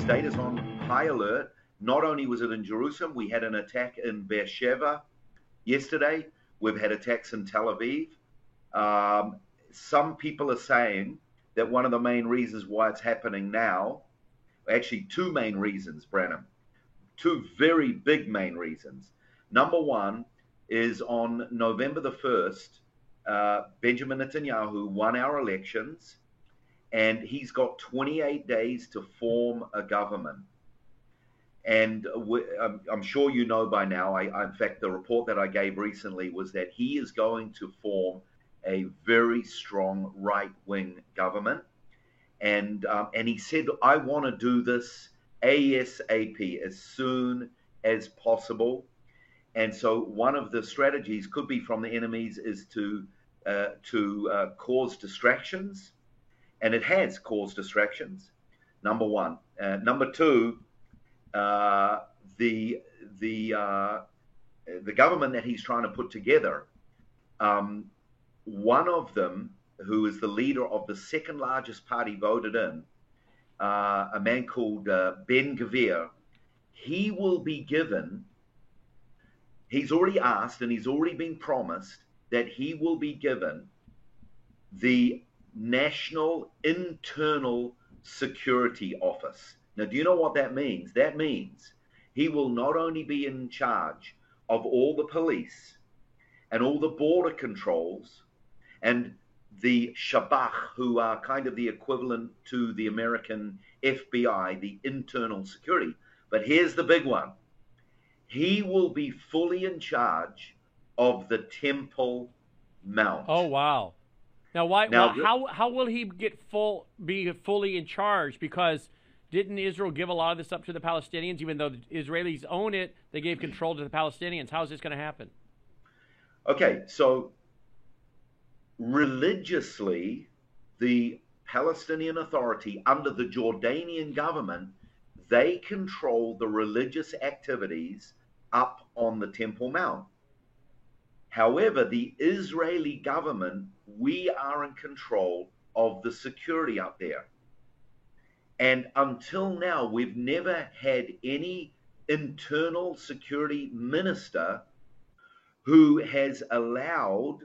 state is on high alert. Not only was it in Jerusalem, we had an attack in Beersheba yesterday. We've had attacks in Tel Aviv. Um, some people are saying that one of the main reasons why it's happening now, actually, two main reasons, Brennan, two very big main reasons. Number one is on November the 1st, uh, Benjamin Netanyahu won our elections and he's got 28 days to form a government. And I'm, sure you know by now, I, in fact, the report that I gave recently was that he is going to form a very strong right wing government. And, um, and he said, I want to do this ASAP, as soon as possible. And so one of the strategies could be from the enemies is to, uh, to uh, cause distractions and it has caused distractions. Number one. Uh, number two, uh, the the uh, the government that he's trying to put together. Um, one of them, who is the leader of the second largest party voted in, uh, a man called uh, Ben Gvir, he will be given. He's already asked and he's already been promised that he will be given the National Internal Security Office. Now, do you know what that means? That means he will not only be in charge of all the police and all the border controls and the Shabak, who are kind of the equivalent to the American FBI, the internal security. But here's the big one he will be fully in charge of the Temple Mount. Oh, wow. Now, why? Now, well, how how will he get full be fully in charge? Because didn't Israel give a lot of this up to the Palestinians, even though the Israelis own it? They gave control to the Palestinians. How is this going to happen? Okay, so religiously, the Palestinian Authority under the Jordanian government, they control the religious activities up on the Temple Mount. However, the Israeli government, we are in control of the security up there. And until now, we've never had any internal security minister who has allowed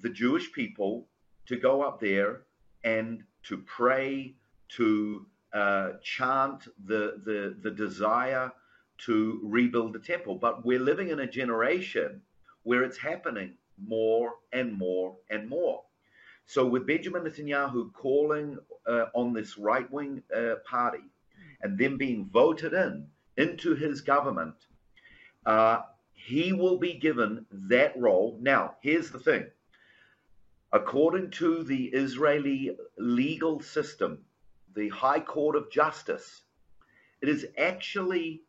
the Jewish people to go up there and to pray, to uh, chant the, the, the desire to rebuild the temple. But we're living in a generation where it's happening more and more and more. So, with Benjamin Netanyahu calling uh, on this right wing uh, party and then being voted in into his government, uh, he will be given that role. Now, here's the thing according to the Israeli legal system, the High Court of Justice, it is actually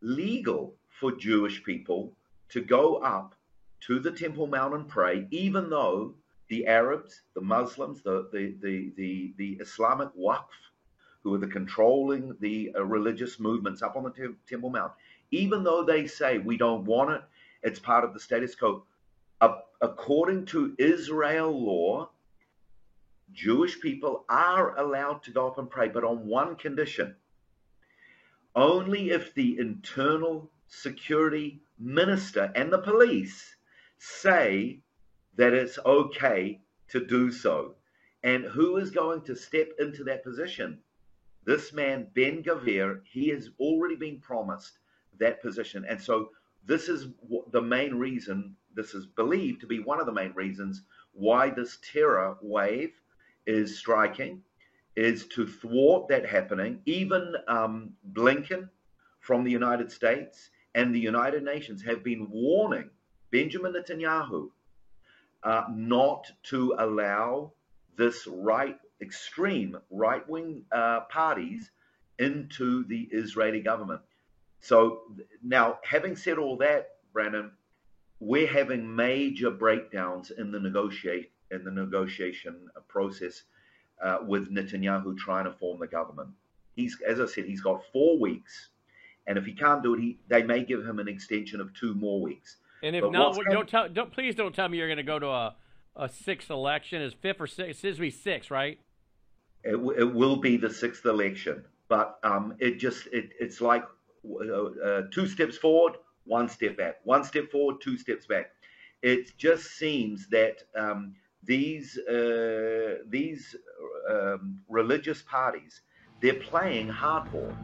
legal for Jewish people to go up to the Temple Mount and pray, even though the Arabs, the Muslims, the, the, the, the, the Islamic Waqf, who are the controlling the uh, religious movements up on the te- Temple Mount, even though they say we don't want it, it's part of the status quo. Uh, according to Israel law, Jewish people are allowed to go up and pray, but on one condition only if the internal security minister and the police say that it's okay to do so. And who is going to step into that position? This man, Ben Gvir, he has already been promised that position. And so this is the main reason, this is believed to be one of the main reasons why this terror wave is striking, is to thwart that happening. Even um, Blinken from the United States and the United Nations have been warning Benjamin Netanyahu uh, not to allow this right, extreme right wing uh, parties into the Israeli government. So now, having said all that, Brandon, we're having major breakdowns in the negotiate in the negotiation process uh, with Netanyahu trying to form the government. He's, as I said, he's got four weeks, and if he can't do it, he, they may give him an extension of two more weeks. And if but not, don't tell, don't please don't tell me you're going to go to a a sixth election. Is fifth or sixth? It's be six, right? It, w- it will be the sixth election, but um, it just it, it's like uh, uh, two steps forward, one step back, one step forward, two steps back. It just seems that um, these uh, these um, religious parties they're playing hardball.